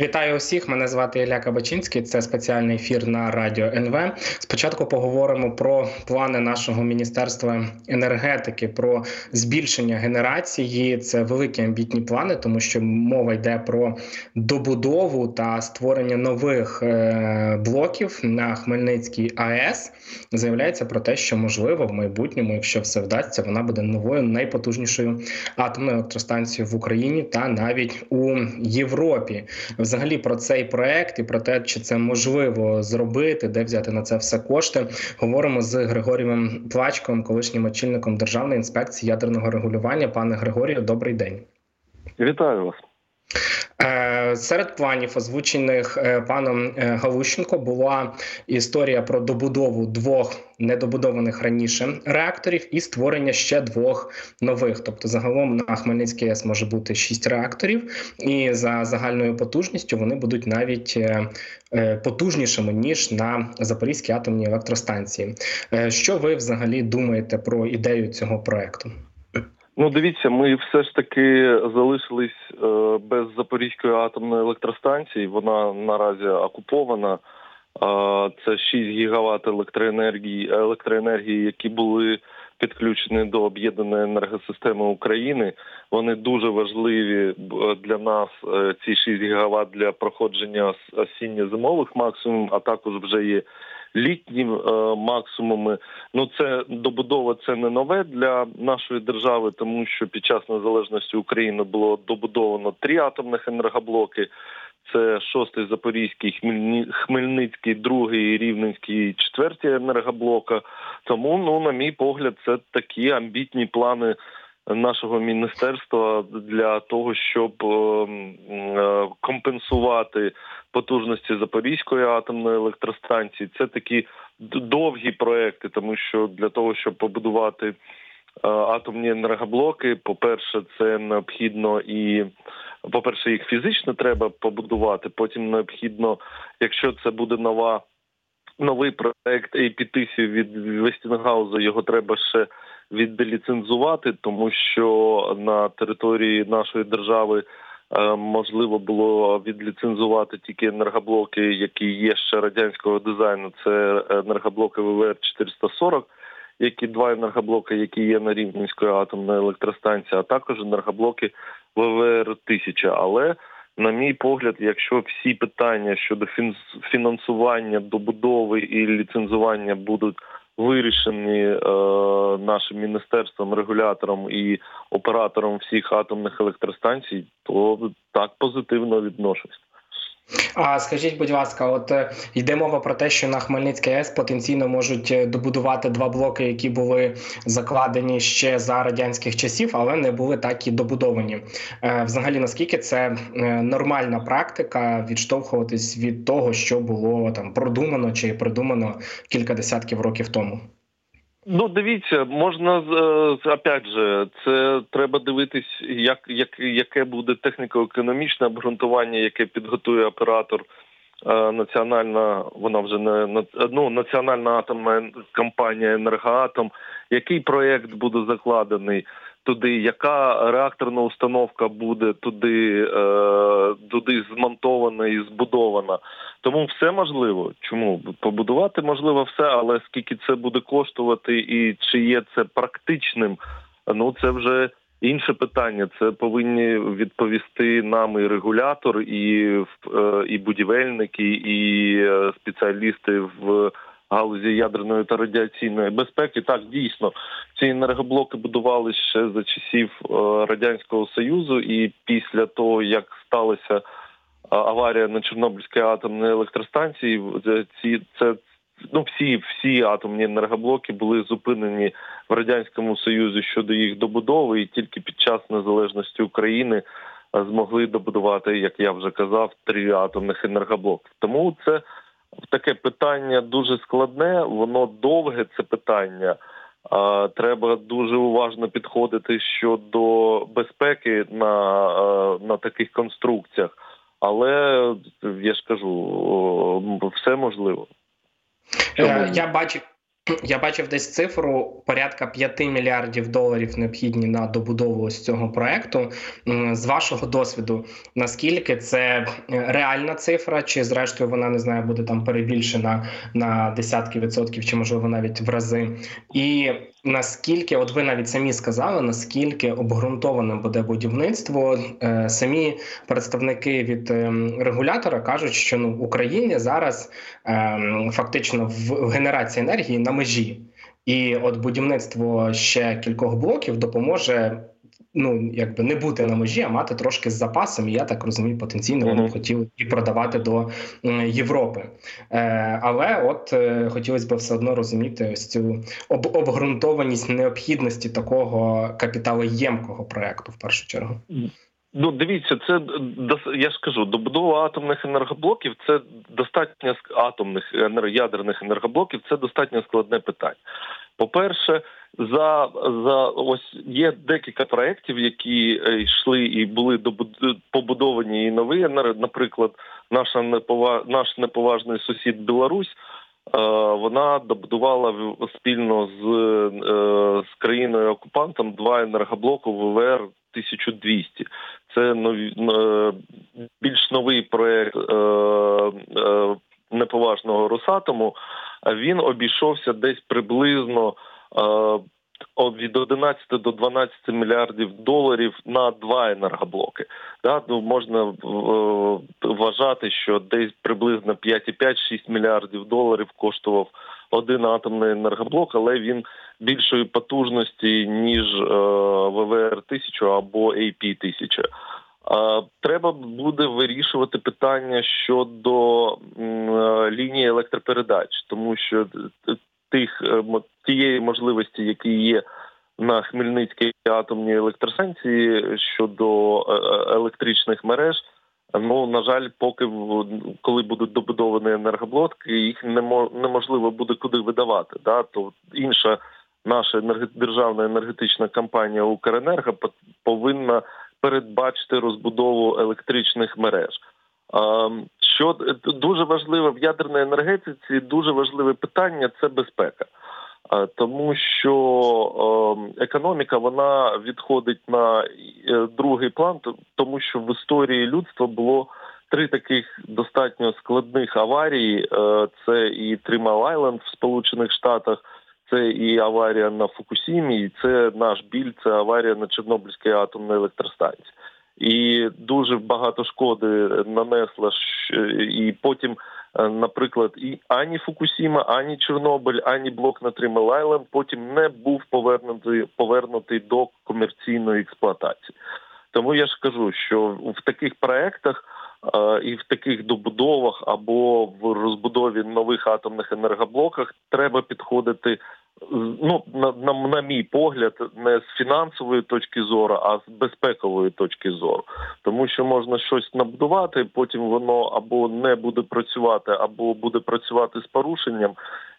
Вітаю усіх. Мене звати Ілля Кабачинський. Це спеціальний ефір на радіо НВ. Спочатку поговоримо про плани нашого міністерства енергетики, про збільшення генерації. Це великі амбітні плани, тому що мова йде про добудову та створення нових е, блоків на Хмельницькій АЕС. Заявляється про те, що можливо в майбутньому, якщо все вдасться, вона буде новою найпотужнішою атомною електростанцією в Україні та навіть у Європі взагалі про цей проект і про те, чи це можливо зробити, де взяти на це все кошти. Говоримо з Григорієм Плачком, колишнім очільником державної інспекції ядерного регулювання. Пане Григорію, добрий день. Вітаю вас. Е, серед планів, озвучених е, паном е, Галущенко, була історія про добудову двох недобудованих раніше реакторів і створення ще двох нових. Тобто, загалом на Хмельницькій АЕС може бути шість реакторів, і за загальною потужністю вони будуть навіть потужнішими ніж на Запорізькій атомній електростанції. Що ви взагалі думаєте про ідею цього проекту? Ну, дивіться, ми все ж таки залишились е, без Запорізької атомної електростанції. Вона наразі окупована. Е, це 6 гігават електроенергії, електроенергії, які були підключені до об'єднаної енергосистеми України. Вони дуже важливі для нас. Е, ці 6 гігават для проходження осінньо-зимових максимум, а також вже є літні е, максимуми. Ну це добудова це не нове для нашої держави, тому що під час незалежності України було добудовано три атомних енергоблоки. Це шостий Запорізький, Хмельницький, другий Рівненський, четвертий енергоблока. Тому, ну на мій погляд, це такі амбітні плани нашого міністерства для того, щоб ем, е, компенсувати потужності Запорізької атомної електростанції. Це такі довгі проекти, тому що для того, щоб побудувати е, атомні енергоблоки, по перше, це необхідно і. По перше, їх фізично треба побудувати. Потім необхідно, якщо це буде нова новий проект APTC від Вестінгауза, його треба ще відделіцензувати, тому що на території нашої держави е, можливо було відліцензувати тільки енергоблоки, які є ще радянського дизайну. Це енергоблоки ВВР 440 які два енергоблоки, які є на Рівненської атомної електростанції, а також енергоблоки ВВР 1000 Але на мій погляд, якщо всі питання щодо фінансування, добудови і ліцензування будуть вирішені е, нашим міністерством, регулятором і оператором всіх атомних електростанцій, то так позитивно відношусь. А скажіть, будь ласка, от е, йде мова про те, що на Хмельницькій АЕС потенційно можуть е, добудувати два блоки, які були закладені ще за радянських часів, але не були так і добудовані. Е, взагалі, наскільки це нормальна практика відштовхуватись від того, що було там продумано чи придумано кілька десятків років тому? Ну, дивіться, можна опять же, це треба дивитись, як як яке буде техніко-економічне обґрунтування, яке підготує оператор. Е, національна, вона вже не ну, національна атомна компанія Енергоатом. Який проєкт буде закладений туди? Яка реакторна установка буде туди, е, туди змонтована і збудована? Тому все можливо. Чому побудувати можливо все, але скільки це буде коштувати, і чи є це практичним? Ну це вже інше питання. Це повинні відповісти нам і регулятор, і е, і будівельники, і е, спеціалісти в галузі ядерної та радіаційної безпеки. Так дійсно ці енергоблоки будували ще за часів е, радянського союзу, і після того як сталося аварія на Чорнобильській атомній електростанції. Ці це ну всі всі атомні енергоблоки були зупинені в радянському союзі щодо їх добудови, і тільки під час незалежності України змогли добудувати, як я вже казав, три атомних енергоблоки. Тому це таке питання дуже складне, воно довге це питання. Треба дуже уважно підходити щодо безпеки на, на таких конструкціях але я ж кажу, все можливо. Е, я бачу. Я бачив десь цифру порядка 5 мільярдів доларів необхідні на добудову ось цього проекту. З вашого досвіду, наскільки це е, реальна цифра, чи зрештою вона не знаю, буде там перебільшена на десятки відсотків, чи можливо навіть в рази, і наскільки, от ви навіть самі сказали, наскільки обґрунтованим буде будівництво, е, самі представники від ем, регулятора кажуть, що ну в Україні зараз ем, фактично в генерації енергії на межі, і от будівництво ще кількох блоків допоможе. Ну, якби не бути на межі, а мати трошки з запасом. І я так розумію, потенційно вони б хотіли і продавати до Європи. Е, Але от е, хотілося б все одно розуміти ось цю об обґрунтованість необхідності такого капіталоємкого проекту в першу чергу. Ну, дивіться, це я ж кажу, добудова атомних енергоблоків це достатньо атомних ядерних енергоблоків. Це достатньо складне питання. По-перше, за за ось є декілька проєктів, які е, йшли і були побудовані і нові. Наприклад, наша неповаж, наш неповажний сусід Білорусь. Е, вона добудувала спільно з е, з країною окупантом два енергоблоки ВВР 1200. Це нові більш новий проект неповажного Росатому. Він обійшовся десь приблизно від 11 до 12 мільярдів доларів на два енергоблоки. Да, ну, можна вважати, що десь приблизно 5,5-6 мільярдів доларів коштував один атомний енергоблок, але він більшої потужності ніж е, ВВР 1000 або ap 1000 Треба буде вирішувати питання щодо е, лінії електропередач, тому що тих е, тієї можливості, які є на Хмельницькій атомній електростанції щодо е, електричних мереж. Ну на жаль, поки коли будуть добудовані енергоблоки, їх неможливо буде куди видавати. Да? То інша наша державна енергетична компанія Укренерго повинна передбачити розбудову електричних мереж. Що дуже важливе в ядерній енергетиці, дуже важливе питання це безпека, тому що економіка вона відходить на е, другий план, тому що в історії людства було три таких достатньо складних аварії: е, це і Тримал Айленд в Сполучених Штатах. Це і аварія на Фукусімі, і це наш біль, це аварія на Чорнобильській атомній електростанції. І дуже багато шкоди нанесла і потім, е, наприклад, і ані Фукусіма, ані Чорнобиль, ані блок на Тримел-Айленд потім не був повернутий повернутий до комерційної експлуатації. Тому я ж кажу, що в таких проектах е, і в таких добудовах або в розбудові нових атомних енергоблоках треба підходити ну на, на на мій погляд, не з фінансової точки зору, а з безпекової точки зору, тому що можна щось набудувати, потім воно або не буде працювати, або буде працювати з порушенням,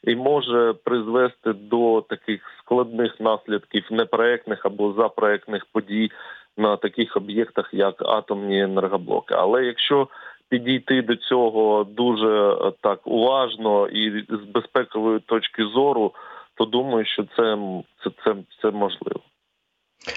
і може призвести до таких складних наслідків непроектних або запроектних подій на таких об'єктах, як атомні енергоблоки. Але якщо Підійти до цього дуже так уважно і з безпекової точки зору, то думаю, що це, це, це, це можливо.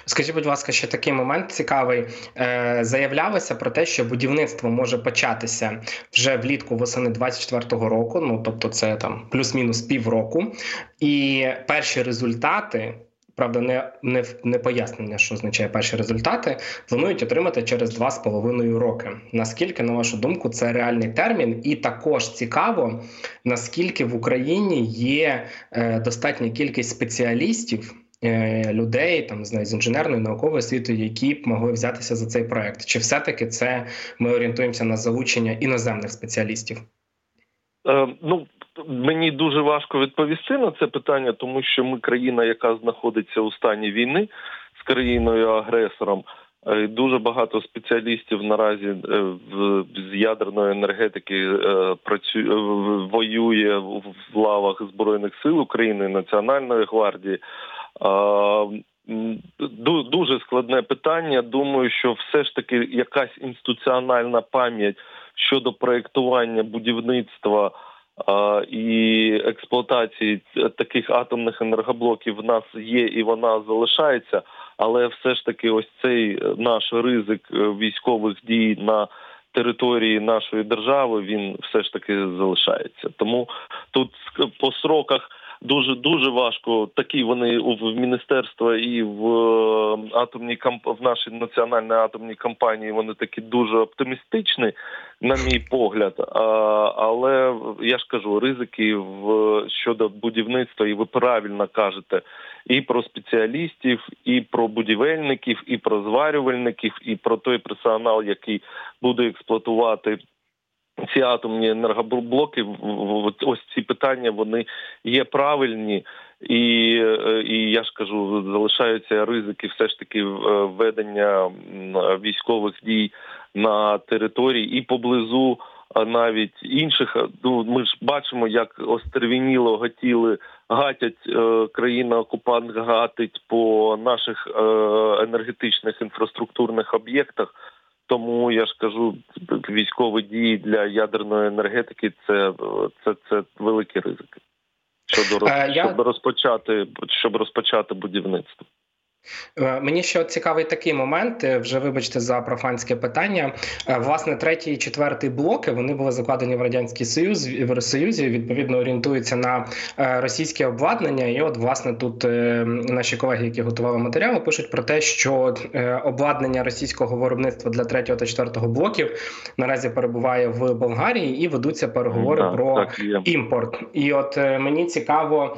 Скажіть, будь ласка, ще такий момент цікавий. Е, Заявлялося про те, що будівництво може початися вже влітку восени 24-го року. Ну тобто, це там плюс-мінус півроку, і перші результати правда, не не, не пояснення, що означає перші результати, планують отримати через 2,5 роки. Наскільки, на вашу думку, це реальний термін, і також цікаво, наскільки в Україні є е, достатня кількість спеціалістів. Е, людей там не знаю, з інженерної наукової освіти, які б могли взятися за цей проект, чи все-таки це ми орієнтуємося на залучення іноземних спеціалістів? Е, ну Мені дуже важко відповісти на це питання, тому що ми країна, яка знаходиться у стані війни з країною агресором. Е, дуже багато спеціалістів наразі е, з ядерної енергетики е, воює в лавах збройних сил України Національної гвардії. Дуже складне питання. Думаю, що все ж таки якась інституціональна пам'ять щодо проєктування будівництва. І експлуатації таких атомних енергоблоків в нас є і вона залишається, але все ж таки, ось цей наш ризик е, військових дій на території нашої держави він все ж таки залишається. Тому тут по сроках дуже дуже важко. Такі вони в міністерства і в е, атомній в нашій національній атомній компанії. Вони такі дуже оптимістичні, на мій погляд. А, Але я ж кажу, ризики в щодо будівництва, і ви правильно кажете. І про спеціалістів, і про будівельників, і про зварювальників, і про той персонал, який буде експлуатувати ці атомні енергоблоки, ось ці питання вони є правильні, і е, і я ж кажу, залишаються ризики, все ж таки введення військових дій на території і поблизу навіть інших. Ну ми ж бачимо, як остервініло гатіли гатять е, країна окупант гатить по наших е, енергетичних інфраструктурних об'єктах. Тому я ж кажу, військові дії для ядерної енергетики це це, це великі ризики щодо роз, я... щоб розпочати щоб розпочати будівництво. Е, мені ще цікавий такий момент. Е, вже вибачте за профанське питання. Е, власне, третій і четвертий блоки вони були закладені в радянський союз в Союзі. Відповідно орієнтуються на російське обладнання. І, от, власне, тут наші колеги, які готували матеріали, пишуть про те, що обладнання російського виробництва для третього та четвертого блоків наразі перебуває в Болгарії і ведуться переговори так, про так, імпорт. І от мені цікаво.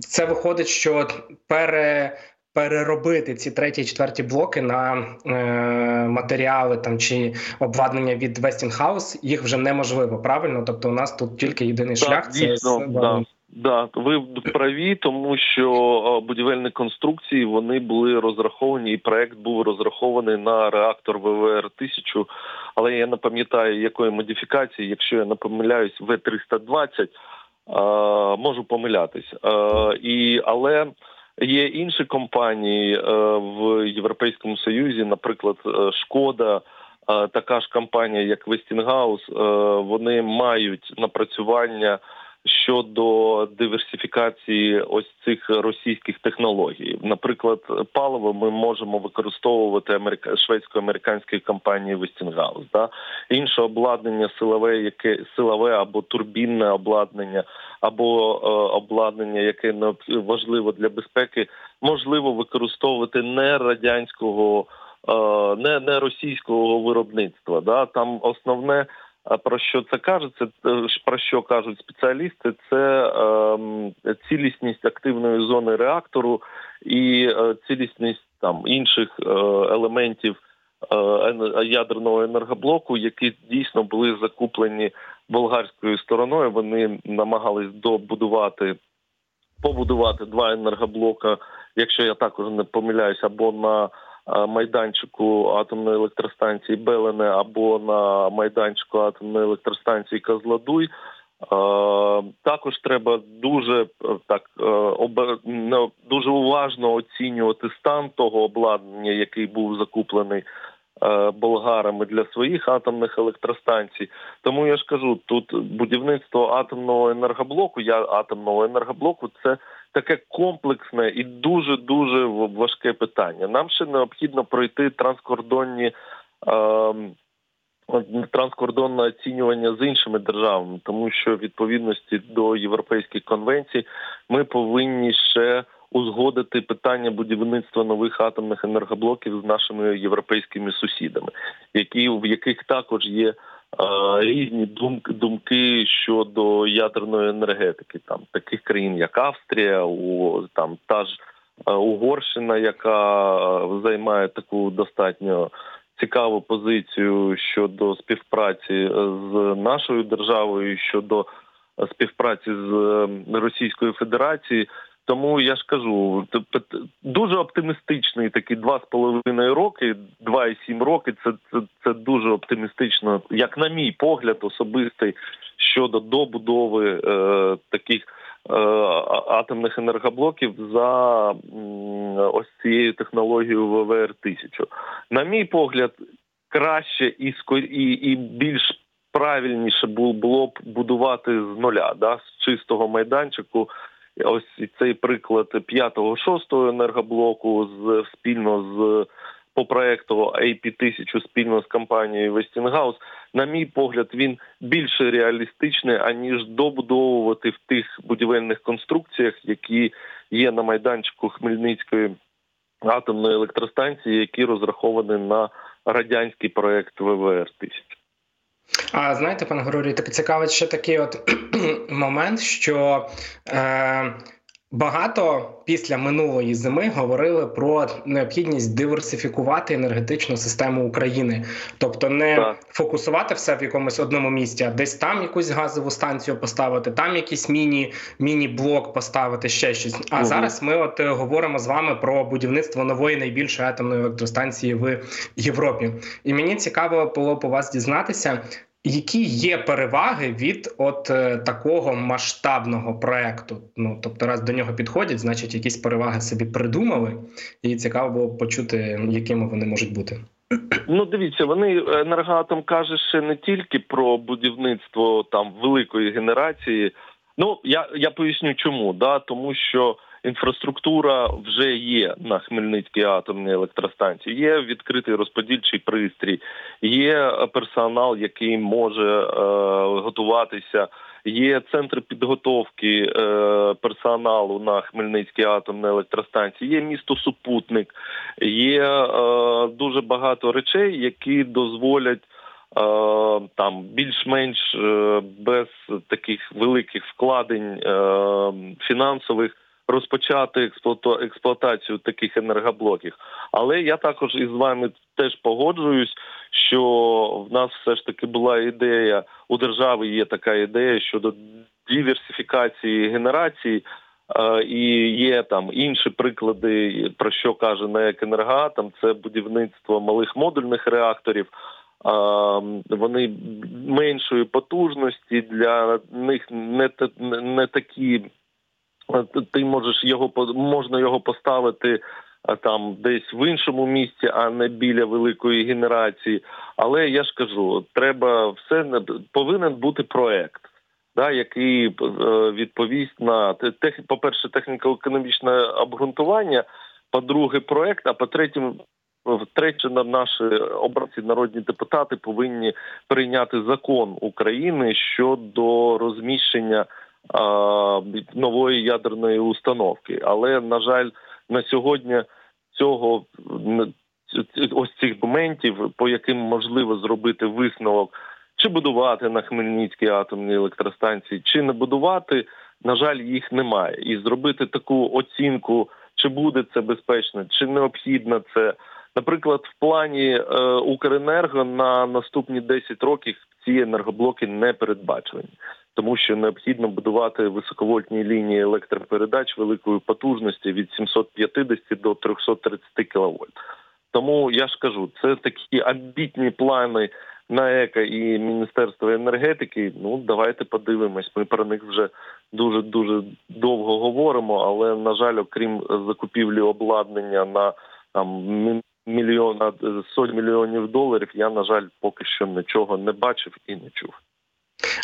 Це виходить, що пере. Переробити ці треті, четверті блоки на е, матеріали там чи обладнання від Westinghouse, їх вже неможливо правильно. Тобто, у нас тут тільки єдиний так, шлях. Дійсно, це да, да, ви праві, тому що будівельні конструкції вони були розраховані, і проект був розрахований на реактор ВВР 1000 Але я не пам'ятаю якої модифікації, якщо я не помиляюсь, В 320 можу помилятись. І але є інші компанії е, в Європейському Союзі, наприклад, е, Шкода. Така ж компанія, як Westinghouse, е, вони мають напрацювання щодо диверсифікації ось цих російських технологій. Наприклад, паливо ми можемо використовувати америка... шведсько-американської компанії Westinghouse. Да? інше обладнання, силове, яке силове або турбінне обладнання, або е, обладнання, яке важливо для безпеки, можливо використовувати не радянського. Е, не не російського виробництва, да там основне про що це каже? Це е, про що кажуть спеціалісти? Це е, цілісність активної зони реактору і е, цілісність там інших е, елементів ядерного енергоблоку, які дійсно були закуплені болгарською стороною. Вони намагались добудувати. Побудувати два енергоблока, якщо я також не помиляюсь, або на майданчику атомної електростанції Белене або на майданчику атомної електростанції Козлодуй. Також треба дуже так дуже уважно оцінювати стан того обладнання, який був закуплений болгарами для своїх атомних електростанцій. Тому я ж кажу, тут будівництво атомного енергоблоку, я атомного енергоблоку, це таке комплексне і дуже дуже важке питання. Нам ще необхідно пройти транскордонні. Е, Транскордонне оцінювання з іншими державами, тому що в відповідності до європейських конвенцій ми повинні ще узгодити питання будівництва нових атомних енергоблоків з нашими європейськими сусідами, які в яких також є різні думки думки щодо ядерної енергетики, там таких країн, як Австрія, у там та ж Угорщина, яка займає таку достатньо цікаву позицію щодо співпраці з нашою державою щодо співпраці з Російською Федерацією. Тому я ж кажу, дуже оптимістичний такі два з половиною роки, два і сім роки. Це це це дуже оптимістично, як на мій погляд, особистий щодо добудови е, таких е, атомних енергоблоків за м, ось цією технологією ВВР 1000 На мій погляд, краще і і, і більш правильніше було б будувати з нуля, да, з чистого майданчику. Ось цей приклад 5-6 енергоблоку з спільно з по проекту AP1000 спільно з компанією Westinghouse, на мій погляд, він більше реалістичний аніж добудовувати в тих будівельних конструкціях, які є на майданчику Хмельницької атомної електростанції, які розраховані на радянський проект ВВР 1000 а знаєте, пане Григорій, так цікавить ще такий от момент, що е, багато після минулої зими говорили про необхідність диверсифікувати енергетичну систему України, тобто не так. фокусувати все в якомусь одному місці, а десь там якусь газову станцію поставити, там якийсь міні міні-блок поставити ще щось. А угу. зараз ми от е, говоримо з вами про будівництво нової найбільшої атомної електростанції в Європі. І мені цікаво було по вас дізнатися, які є переваги від от е, такого масштабного проекту? Ну тобто, раз до нього підходять, значить якісь переваги собі придумали, і цікаво було почути, якими вони можуть бути. Ну, дивіться, вони енергоатом каже ще не тільки про будівництво там великої генерації. Ну я я поясню, чому да тому, що інфраструктура вже є на Хмельницькій атомній електростанції. Є відкритий розподільчий пристрій, є персонал, який може е, готуватися. Є центр підготовки е, персоналу на Хмельницькій атомній електростанції, є місто супутник, є е, дуже багато речей, які дозволять е, там більш-менш е, без таких великих вкладень е, фінансових розпочати експлуатацію таких енергоблоків. Але я також із вами теж погоджуюсь, що в нас все ж таки була ідея у держави. Є така ідея щодо диверсифікації генерації. І є там інші приклади, про що каже НЕК «Енергоатом», Це будівництво малих модульних реакторів. Вони меншої потужності для них не не такі ти можеш його можна його поставити там десь в іншому місці, а не біля великої генерації. Але я ж кажу, треба все повинен бути проект, да, який е, відповість на по перше, техніко-економічне обґрунтування. По-друге, проект, а по-третє, втретє, наші обранці народні депутати повинні прийняти закон України щодо розміщення нової ядерної установки. Але на жаль, на сьогодні цього ось цих моментів, по яким можливо зробити висновок, чи будувати на Хмельницькій атомній електростанції, чи не будувати, на жаль, їх немає. І зробити таку оцінку, чи буде це безпечно, чи необхідно це. Наприклад, в плані е, Укренерго на наступні 10 років ці енергоблоки не передбачені тому що необхідно будувати високовольтні лінії електропередач великої потужності від 750 до 330 кВт. Тому я ж кажу, це такі амбітні плани на ЕКО і Міністерство енергетики. Ну давайте подивимось. Ми про них вже дуже дуже довго говоримо. Але на жаль, окрім закупівлі обладнання на там мільйона сотень мільйонів доларів, я на жаль поки що нічого не бачив і не чув.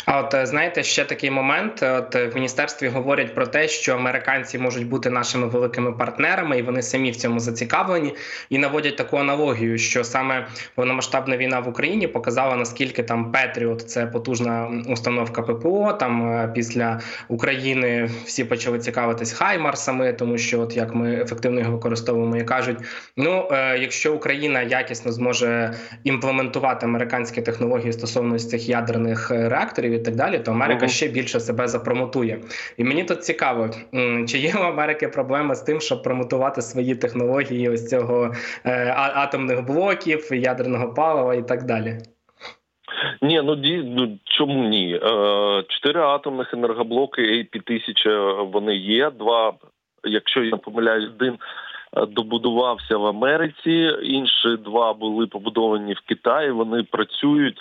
А от е, знаєте, ще такий момент. От в міністерстві говорять про те, що американці можуть бути нашими великими партнерами, і вони самі в цьому зацікавлені, і наводять таку аналогію, що саме повномасштабна війна в Україні показала наскільки там Петріот це потужна установка ППО. Там е, після України всі почали цікавитись Хаймарсами, тому що от як ми ефективно його використовуємо і кажуть: ну е, якщо Україна якісно зможе імплементувати американські технології стосовно цих ядерних реакторів, реакторів і так далі, то Америка ще більше себе запромотує. І мені тут цікаво, чи є у Америки проблема з тим, щоб промотувати свої технології ось цього е, атомних блоків, ядерного палива і так далі. Ні, ну ну чому ні? Е, чотири атомних енергоблоки AP-1000 вони є. Два, якщо я помиляюсь, один е, добудувався в Америці. Інші два були побудовані в Китаї. Вони працюють.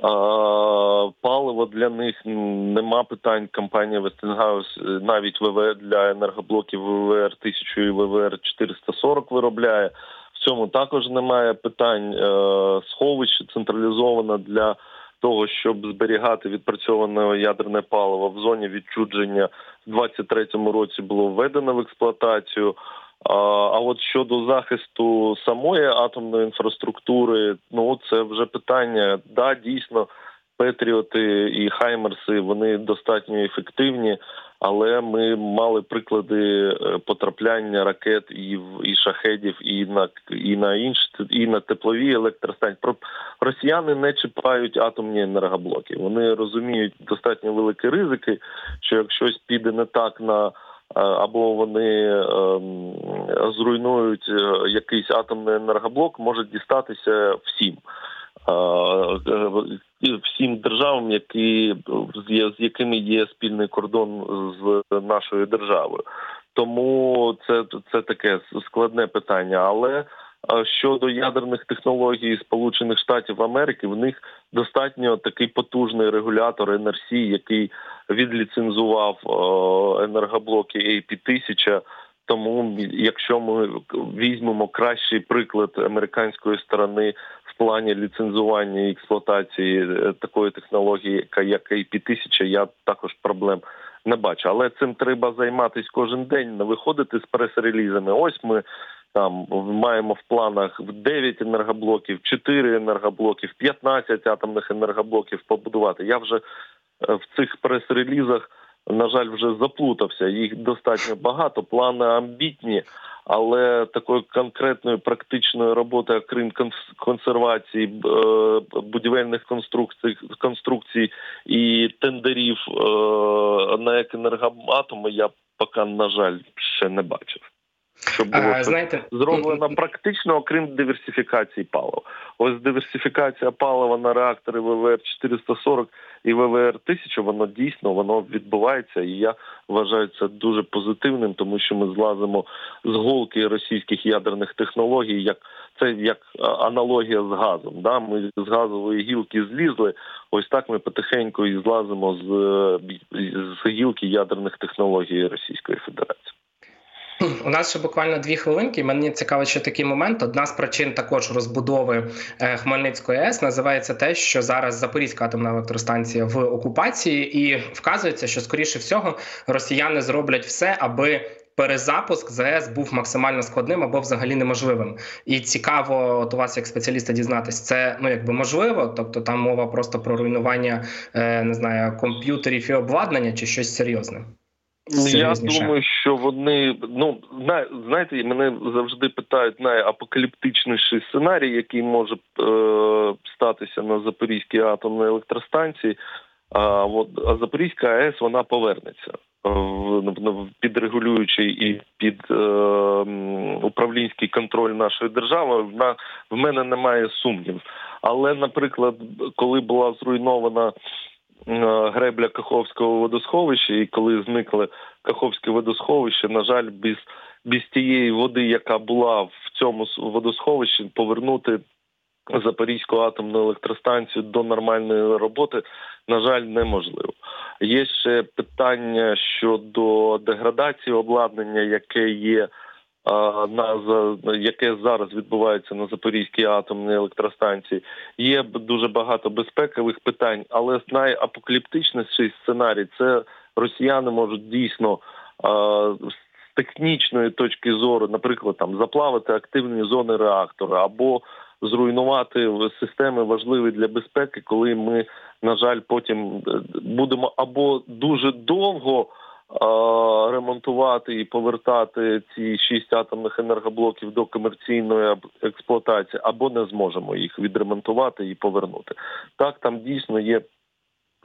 Паливо для них нема питань. Компанія е, навіть ВВ для енергоблоків ВВР 1000 і ВВР 440 виробляє. В цьому також немає питань. Е, сховище централізовано для того, щоб зберігати відпрацьоване ядерне паливо в зоні відчудження в 2023 році було введено в експлуатацію. А от щодо захисту самої атомної інфраструктури, ну це вже питання. Да, дійсно, Петріоти і Хаймерси вони достатньо ефективні, але ми мали приклади е, потрапляння ракет і в і шахедів, і на і на інші і на теплові електростанції. Росіяни не чіпають атомні енергоблоки. Вони розуміють достатньо великі ризики, що якщо щось піде не так на або вони ем, зруйнують е, якийсь атомний енергоблок, може дістатися всім всім державам, які з якими є спільний кордон з нашою державою. Тому це це таке складне питання. Але щодо ядерних технологій Сполучених Штатів Америки, в них достатньо такий потужний регулятор NRC, який відліцензував енергоблоки AP 1000 тому, якщо ми візьмемо кращий приклад американської сторони в плані ліцензування і експлуатації е, такої технології, як IP-1000, я також проблем не бачу. Але цим треба займатися кожен день, не виходити з прес-релізами. Ось ми. Там маємо в планах 9 енергоблоків, 4 енергоблоків, 15 атомних енергоблоків побудувати. Я вже е, в цих прес-релізах на жаль, вже заплутався. Їх достатньо багато, плани амбітні, але такої конкретної практичної роботи, окрім консервації е, будівельних конструкцій конструкцій і тендерів е, на екенергоатоми я поки, на жаль, ще не бачив. Щоб було а, знаєте... зроблено практично, окрім диверсифікації палива. Ось диверсифікація палива на реактори ВВР 440 і ВВР 1000 воно дійсно воно відбувається, і я вважаю це дуже позитивним, тому що ми злазимо з голки російських ядерних технологій, як це як аналогія з газом. Да, ми з газової гілки злізли. Ось так ми потихеньку і злазимо з, з гілки ядерних технологій Російської Федерації. У нас ще буквально дві хвилинки. Мені цікавий ще такий момент. Одна з причин також розбудови е, Хмельницької АЕС називається те, що зараз Запорізька атомна електростанція в окупації, і вказується, що скоріше всього росіяни зроблять все, аби. Перезапуск ЗАЕС був максимально складним або взагалі неможливим, і цікаво, от у вас як спеціаліста дізнатись, це ну якби можливо, тобто там мова просто про руйнування е, не знаю комп'ютерів і обладнання чи щось серйозне. Я думаю, що вони ну знаєте, мене завжди питають найапокаліптичніший сценарій, який може е, статися на Запорізькій атомній електростанції. А от а Запорізька АЕС вона повернеться в підрегулюючий і під е, управлінський контроль нашої держави. На в мене немає сумнів. Але, наприклад, коли була зруйнована гребля Каховського водосховища, і коли зникли Каховське водосховище, на жаль, без без тієї води, яка була в цьому водосховищі, повернути Запорізьку атомну електростанцію до нормальної роботи, на жаль, неможливо. Є ще питання щодо деградації обладнання, яке є на яке зараз відбувається на Запорізькій атомній електростанції, є дуже багато безпекових питань, але найапокаліптичніший сценарій це росіяни можуть дійсно з технічної точки зору, наприклад, там заплавити активні зони реактора або зруйнувати системи важливі для безпеки, коли ми на жаль потім е, будемо або дуже довго ремонтувати і повертати ці шість атомних енергоблоків до комерційної експлуатації, або не зможемо їх відремонтувати і повернути. Так там дійсно є.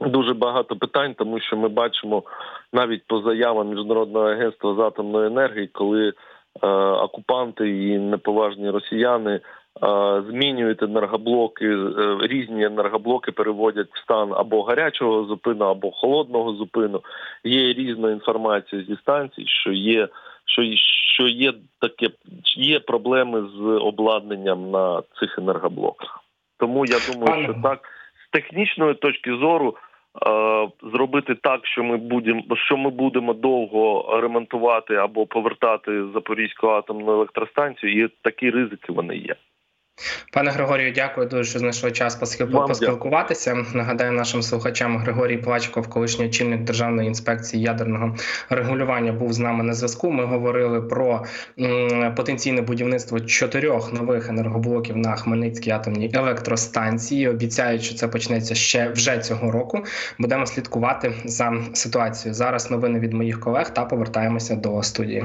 Дуже багато питань, тому що ми бачимо навіть по заявам міжнародного агентства з атомної енергії, коли е, окупанти і неповажні росіяни змінюють енергоблоки, е, різні енергоблоки переводять в стан або гарячого зупину, або холодного зупину. Є різна інформація зі станцій, що є. Що що є таке, є проблеми з обладнанням на цих енергоблоках, тому я думаю, що так з технічної точки зору е, зробити так, що ми будемо що ми будемо довго ремонтувати або повертати Запорізьку атомну електростанцію, і такі ризики вони є. Пане Григорію, дякую дуже, що знайшли час поспілкуватися. Нагадаю нашим слухачам Григорій Плачков, колишній очільник Державної інспекції ядерного регулювання, був з нами на зв'язку. Ми говорили про потенційне будівництво чотирьох нових енергоблоків на Хмельницькій атомній електростанції. Обіцяють, що це почнеться ще вже цього року. Будемо слідкувати за ситуацією. Зараз новини від моїх колег та повертаємося до студії.